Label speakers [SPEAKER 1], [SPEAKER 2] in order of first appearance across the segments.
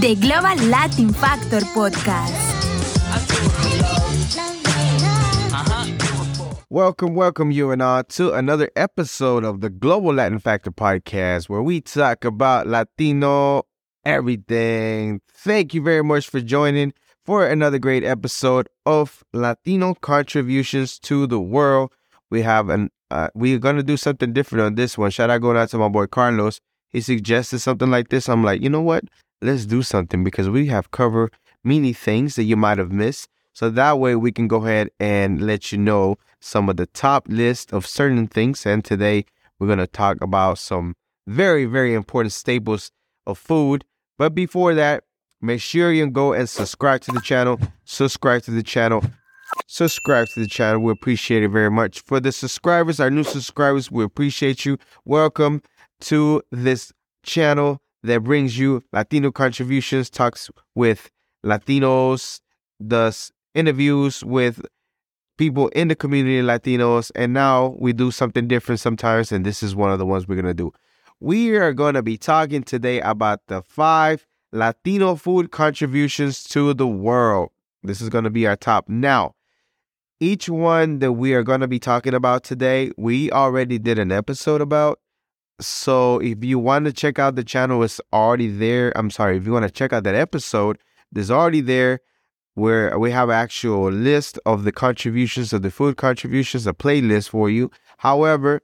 [SPEAKER 1] The Global Latin Factor Podcast.
[SPEAKER 2] Welcome, welcome you and I, to another episode of the Global Latin Factor podcast where we talk about Latino everything. Thank you very much for joining for another great episode of Latino contributions to the world. We have an uh, we're gonna do something different on this one. Shout out going out to my boy Carlos. He suggested something like this. I'm like, you know what? Let's do something because we have covered many things that you might have missed. So that way we can go ahead and let you know some of the top list of certain things. And today we're gonna talk about some very, very important staples of food. But before that, make sure you go and subscribe to the channel. Subscribe to the channel subscribe to the channel. We appreciate it very much. For the subscribers, our new subscribers, we appreciate you. Welcome to this channel that brings you Latino contributions, talks with Latinos, does interviews with people in the community, Latinos, and now we do something different sometimes, and this is one of the ones we're gonna do. We are gonna be talking today about the five Latino food contributions to the world. This is gonna be our top. Now, each one that we are going to be talking about today, we already did an episode about. So if you want to check out the channel, it's already there. I'm sorry, if you want to check out that episode, there's already there where we have actual list of the contributions of the food contributions, a playlist for you. However,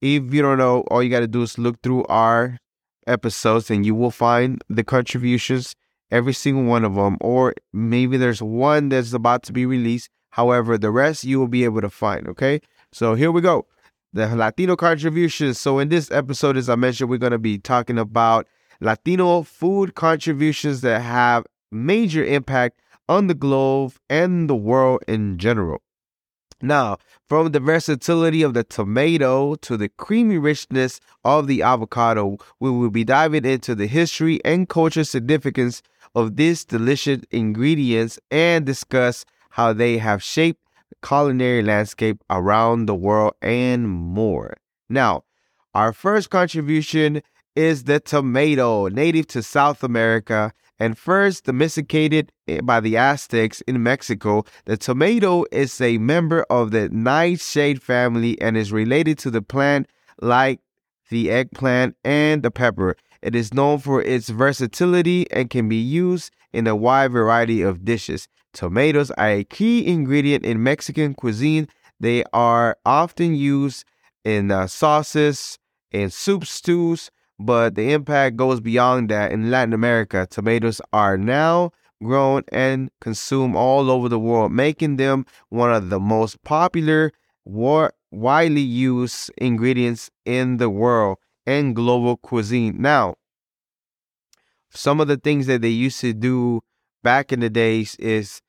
[SPEAKER 2] if you don't know, all you got to do is look through our episodes and you will find the contributions, every single one of them, or maybe there's one that's about to be released However, the rest you will be able to find. Okay. So here we go. The Latino contributions. So in this episode, as I mentioned, we're going to be talking about Latino food contributions that have major impact on the globe and the world in general. Now, from the versatility of the tomato to the creamy richness of the avocado, we will be diving into the history and cultural significance of these delicious ingredients and discuss how they have shaped culinary landscape around the world, and more. Now, our first contribution is the tomato, native to South America and first domesticated eh, by the Aztecs in Mexico. The tomato is a member of the nightshade family and is related to the plant like the eggplant and the pepper. It is known for its versatility and can be used in a wide variety of dishes. Tomatoes are a key ingredient in Mexican cuisine. They are often used in uh, sauces, in soup stews, but the impact goes beyond that. In Latin America, tomatoes are now grown and consumed all over the world, making them one of the most popular, war- widely used ingredients in the world and global cuisine. Now, some of the things that they used to do back in the days is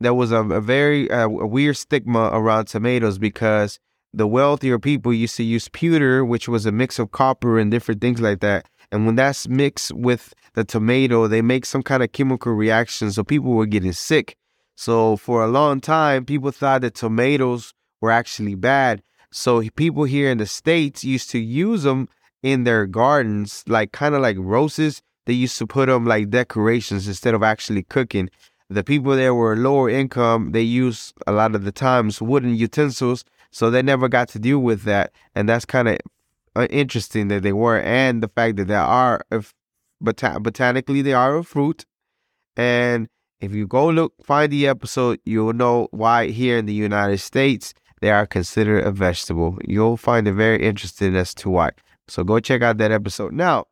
[SPEAKER 2] there was a, a very uh, a weird stigma around tomatoes because the wealthier people used to use pewter, which was a mix of copper and different things like that. And when that's mixed with the tomato, they make some kind of chemical reaction, so people were getting sick. So for a long time, people thought that tomatoes were actually bad. So people here in the states used to use them in their gardens, like kind of like roses. They used to put them like decorations instead of actually cooking. The people there were lower income. They used a lot of the times wooden utensils, so they never got to deal with that. And that's kind of uh, interesting that they were, and the fact that they are, if bota- botanically, they are a fruit. And if you go look, find the episode, you'll know why here in the United States they are considered a vegetable. You'll find it very interesting as to why. So go check out that episode. Now,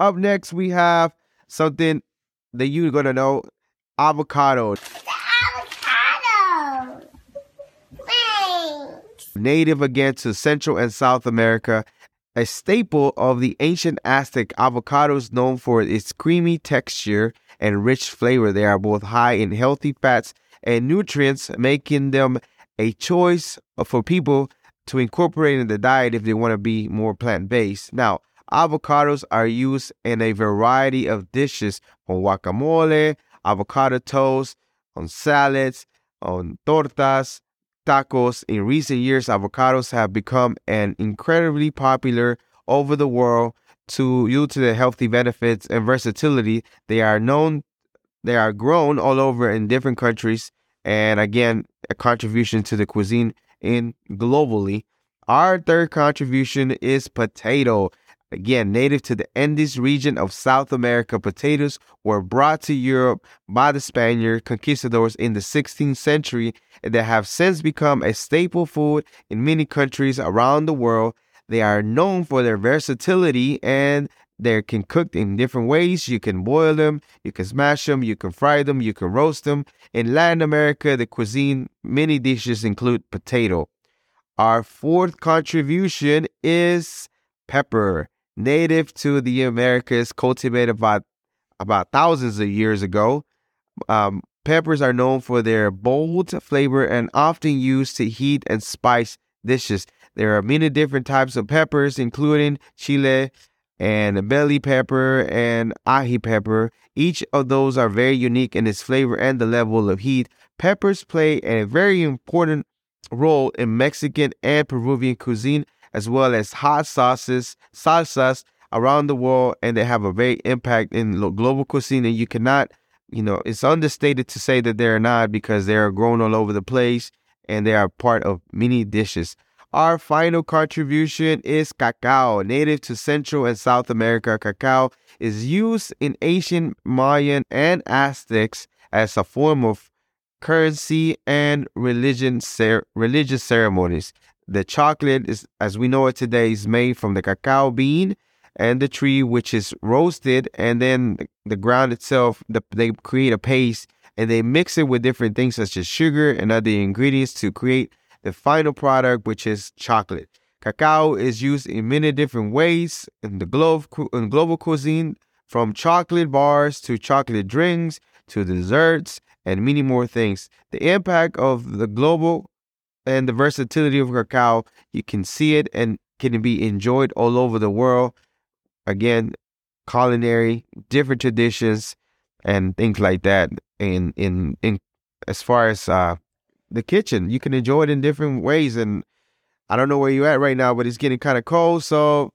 [SPEAKER 2] up next, we have something that you're to know avocado.
[SPEAKER 3] avocado. Thanks.
[SPEAKER 2] Native again to Central and South America, a staple of the ancient Aztec avocados known for its creamy texture and rich flavor. They are both high in healthy fats and nutrients, making them a choice for people to incorporate in the diet if they want to be more plant based. Now, Avocados are used in a variety of dishes on guacamole, avocado toast, on salads, on tortas, tacos. In recent years, avocados have become an incredibly popular over the world to due to the healthy benefits and versatility. They are known, they are grown all over in different countries, and again, a contribution to the cuisine in globally. Our third contribution is potato. Again, native to the Andes region of South America, potatoes were brought to Europe by the Spaniard conquistadors in the 16th century and they have since become a staple food in many countries around the world. They are known for their versatility and they can cooked in different ways. You can boil them, you can smash them, you can fry them, you can roast them. In Latin America, the cuisine, many dishes include potato. Our fourth contribution is pepper native to the Americas, cultivated about about thousands of years ago. Um, peppers are known for their bold flavor and often used to heat and spice dishes. There are many different types of peppers, including chile and belly pepper and ají pepper. Each of those are very unique in its flavor and the level of heat. Peppers play a very important role in Mexican and Peruvian cuisine as well as hot sauces, salsas around the world, and they have a very impact in global cuisine. And you cannot, you know, it's understated to say that they're not because they are grown all over the place and they are part of many dishes. Our final contribution is cacao. Native to Central and South America, cacao is used in ancient Mayan and Aztecs as a form of currency and religion cer- religious ceremonies. The chocolate is, as we know it today, is made from the cacao bean and the tree, which is roasted, and then the ground itself. The, they create a paste and they mix it with different things such as sugar and other ingredients to create the final product, which is chocolate. Cacao is used in many different ways in the global in global cuisine, from chocolate bars to chocolate drinks to desserts and many more things. The impact of the global and the versatility of cacao. You can see it and can be enjoyed all over the world. Again, culinary, different traditions, and things like that. And in in as far as uh, the kitchen, you can enjoy it in different ways. And I don't know where you're at right now, but it's getting kind of cold. So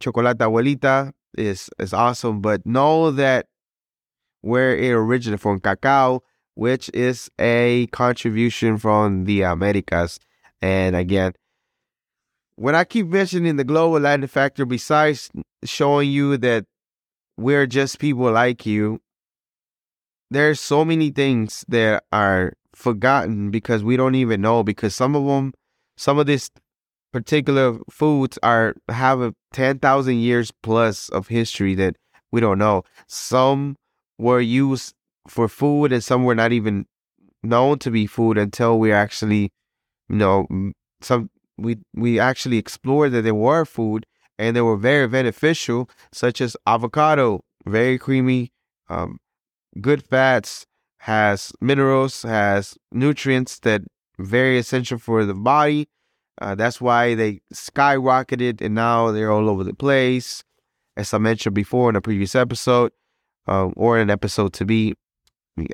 [SPEAKER 2] chocolate abuelita is is awesome. But know that where it originated from, cacao which is a contribution from the Americas. And again, when I keep mentioning the global Latin factor, besides showing you that we're just people like you, there's so many things that are forgotten because we don't even know because some of them, some of these particular foods are have a 10,000 years plus of history that we don't know. Some were used for food and some were not even known to be food until we actually, you know, some we we actually explored that they were food and they were very beneficial, such as avocado, very creamy, um, good fats, has minerals, has nutrients that very essential for the body. Uh, that's why they skyrocketed and now they're all over the place. As I mentioned before in a previous episode, uh, or an episode to be,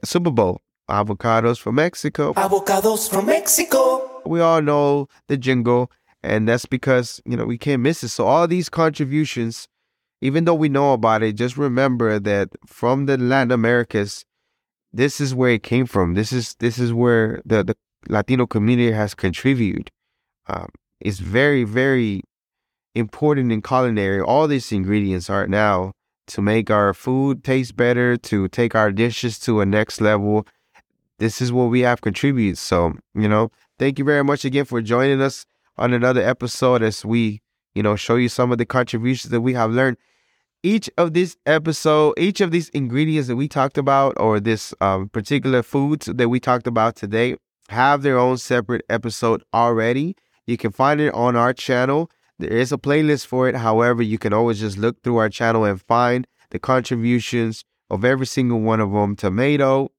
[SPEAKER 2] Super Bowl. Avocados from Mexico.
[SPEAKER 3] Avocados from Mexico.
[SPEAKER 2] We all know the jingle, and that's because, you know, we can't miss it. So, all these contributions, even though we know about it, just remember that from the Latin Americas, this is where it came from. This is this is where the, the Latino community has contributed. Um, it's very, very important in culinary. All these ingredients are now to make our food taste better, to take our dishes to a next level. This is what we have contributed. So, you know, thank you very much again for joining us on another episode as we, you know, show you some of the contributions that we have learned. Each of these episode, each of these ingredients that we talked about, or this um, particular foods that we talked about today, have their own separate episode already. You can find it on our channel. There is a playlist for it. However, you can always just look through our channel and find the contributions of every single one of them tomato,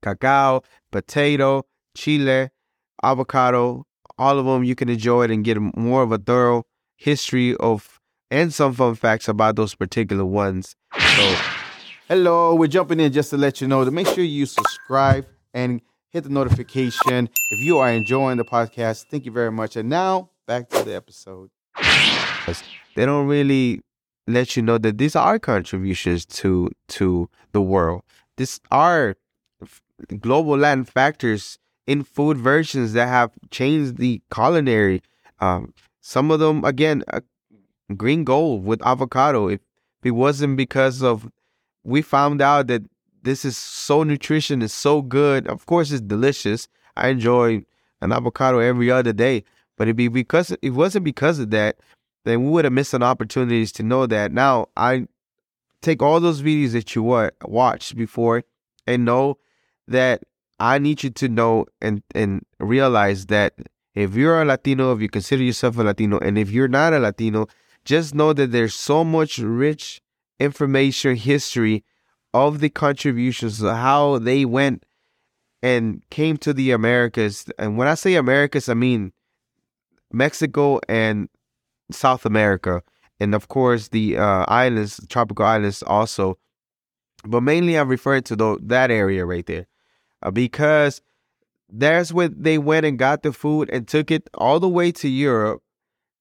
[SPEAKER 2] cacao, potato, chile, avocado, all of them. You can enjoy it and get more of a thorough history of and some fun facts about those particular ones. So, hello, we're jumping in just to let you know to make sure you subscribe and hit the notification if you are enjoying the podcast. Thank you very much. And now back to the episode. They don't really let you know that these are contributions to to the world. These are global Latin factors in food versions that have changed the culinary. Um, some of them, again, uh, green gold with avocado. If it wasn't because of, we found out that this is so nutrition, it's so good. Of course, it's delicious. I enjoy an avocado every other day, but it be because it wasn't because of that, then we would have missed an opportunities to know that. Now I take all those videos that you watched before and know that I need you to know and and realize that if you're a Latino, if you consider yourself a Latino, and if you're not a Latino, just know that there's so much rich information, history of the contributions, how they went and came to the Americas. And when I say Americas, I mean Mexico and South America, and of course the uh, islands, tropical islands also. But mainly, I'm referring to the, that area right there, uh, because that's where they went and got the food and took it all the way to Europe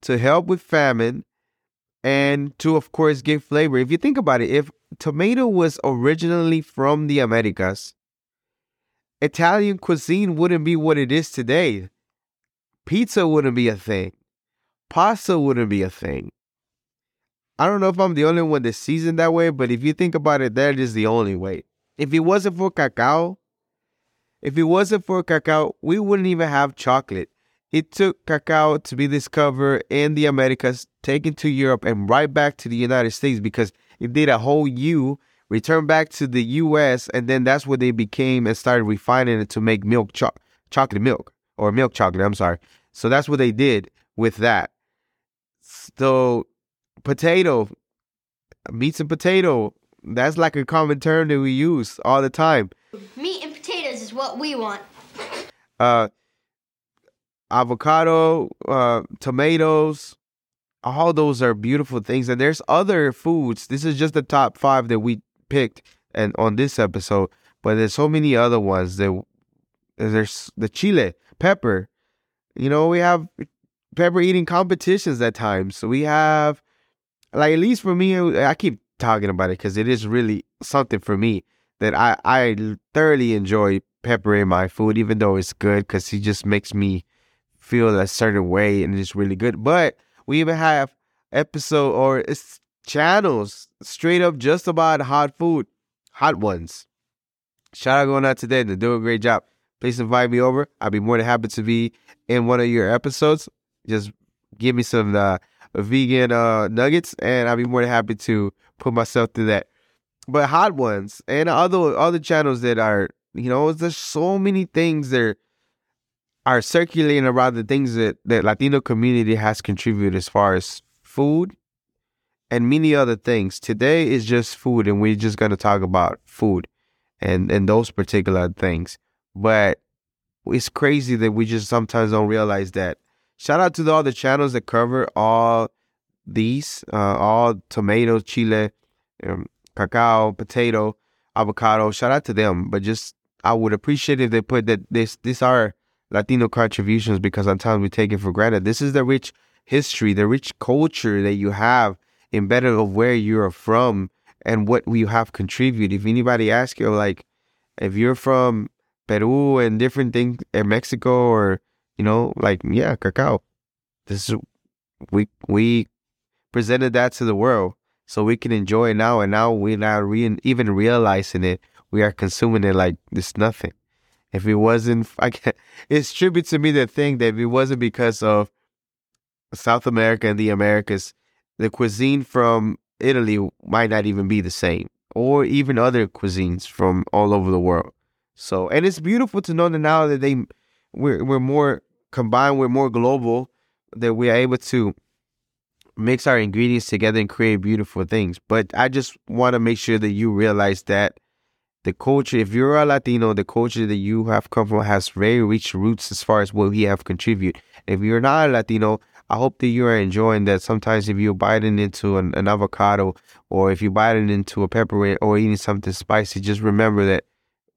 [SPEAKER 2] to help with famine and to, of course, give flavor. If you think about it, if tomato was originally from the Americas, Italian cuisine wouldn't be what it is today. Pizza wouldn't be a thing. Pasta wouldn't be a thing. I don't know if I'm the only one that sees it that way, but if you think about it, that is the only way. If it wasn't for cacao, if it wasn't for cacao, we wouldn't even have chocolate. It took cacao to be discovered in the Americas, taken to Europe, and right back to the United States because it did a whole U returned back to the U.S., and then that's where they became and started refining it to make milk cho- chocolate milk or milk chocolate. I'm sorry. So that's what they did with that. So potato, meats and potato. That's like a common term that we use all the time.
[SPEAKER 4] Meat and potatoes is what we want.
[SPEAKER 2] Uh, avocado, uh, tomatoes, all those are beautiful things. And there's other foods. This is just the top five that we picked and on this episode, but there's so many other ones that there's the chile pepper. You know, we have pepper eating competitions at times. So we have like at least for me, I keep talking about it because it is really something for me that I I thoroughly enjoy pepper in my food, even though it's good because it just makes me feel a certain way and it's really good. But we even have episode or it's channels straight up just about hot food, hot ones. Shout out going out today to do a great job. Please invite me over. I'd be more than happy to be in one of your episodes. Just give me some uh, vegan uh, nuggets, and I'd be more than happy to put myself through that. But hot ones and other other channels that are, you know, there's so many things that are circulating around the things that the Latino community has contributed as far as food and many other things. Today is just food, and we're just going to talk about food and, and those particular things. But it's crazy that we just sometimes don't realize that. Shout out to the, all the channels that cover all these, uh, all tomato, chile, um, cacao, potato, avocado. Shout out to them. But just, I would appreciate if they put that this, these are Latino contributions because sometimes we take it for granted. This is the rich history, the rich culture that you have embedded of where you're from and what you have contributed. If anybody asks you, like, if you're from Peru and different things, in Mexico, or you know, like, yeah, cacao. This is we we presented that to the world so we can enjoy it now, and now we're not re- even realizing it. We are consuming it like it's nothing. If it wasn't, I can, it's tribute to me to think that if it wasn't because of South America and the Americas, the cuisine from Italy might not even be the same, or even other cuisines from all over the world. So, and it's beautiful to know that now that they we're we're more combined, we're more global, that we are able to mix our ingredients together and create beautiful things. But I just want to make sure that you realize that the culture, if you're a Latino, the culture that you have come from has very rich roots as far as what we have contributed. If you're not a Latino, I hope that you are enjoying that. Sometimes if you're biting into an, an avocado or if you're biting into a pepper or eating something spicy, just remember that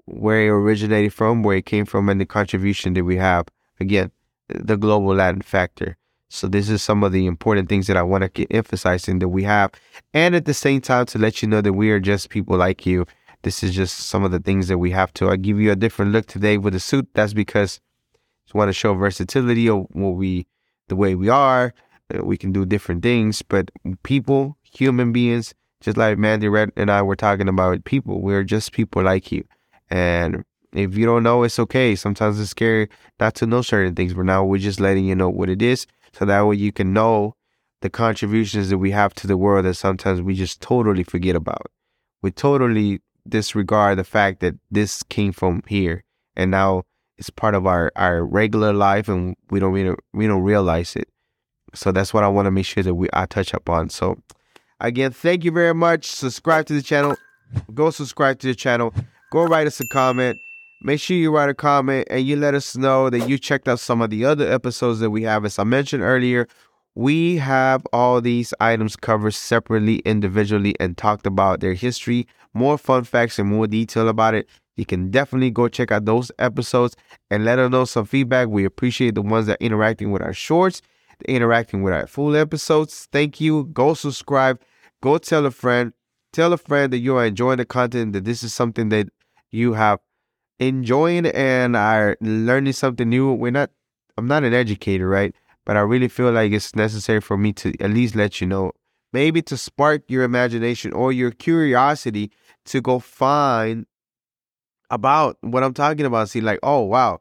[SPEAKER 2] where it originated from, where it came from, and the contribution that we have. Again, the global Latin factor. So this is some of the important things that I want to get emphasizing that we have, and at the same time to let you know that we are just people like you. This is just some of the things that we have to. I give you a different look today with a suit. That's because I want to show versatility of what we, the way we are. Uh, we can do different things, but people, human beings, just like Mandy Red and I were talking about, people. We're just people like you, and if you don't know, it's okay. Sometimes it's scary not to know certain things, but now we're just letting you know what it is, so that way you can know the contributions that we have to the world that sometimes we just totally forget about. We totally disregard the fact that this came from here and now it's part of our, our regular life and we don't we don't, we don't realize it. So that's what I want to make sure that we I touch upon. So again, thank you very much. Subscribe to the channel. Go subscribe to the channel. Go write us a comment. Make sure you write a comment and you let us know that you checked out some of the other episodes that we have. As I mentioned earlier, we have all these items covered separately, individually, and talked about their history, more fun facts, and more detail about it. You can definitely go check out those episodes and let us know some feedback. We appreciate the ones that are interacting with our shorts, interacting with our full episodes. Thank you. Go subscribe. Go tell a friend. Tell a friend that you are enjoying the content, that this is something that you have enjoying and are learning something new. We're not, I'm not an educator, right? but I really feel like it's necessary for me to at least let you know, maybe to spark your imagination or your curiosity to go find about what I'm talking about. See, like, oh wow,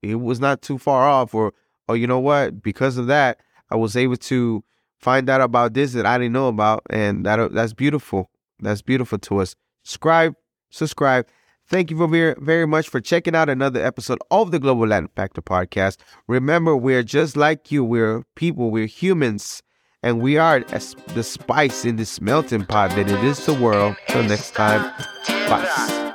[SPEAKER 2] it was not too far off, or oh, you know what? Because of that, I was able to find out about this that I didn't know about, and that that's beautiful. That's beautiful to us. Subscribe, subscribe. Thank you very, very much for checking out another episode of the Global Latin Factor podcast. Remember, we're just like you. We're people, we're humans, and we are the spice in this melting pot that it is the world. Till next time, bye.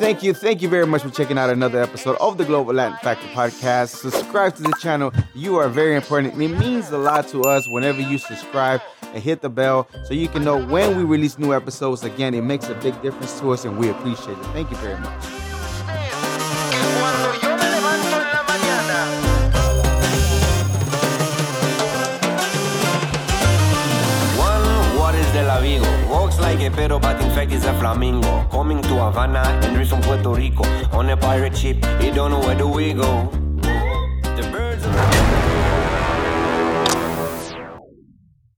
[SPEAKER 2] Thank you. Thank you very much for checking out another episode of the Global Latin Factor podcast. Subscribe to the channel. You are very important. It means a lot to us whenever you subscribe and hit the bell so you can know when we release new episodes. Again, it makes a big difference to us and we appreciate it. Thank you very much. Walks like a pero but in fact is a flamingo Coming to Havana and from Puerto Rico On a pirate ship, you don't know where do we go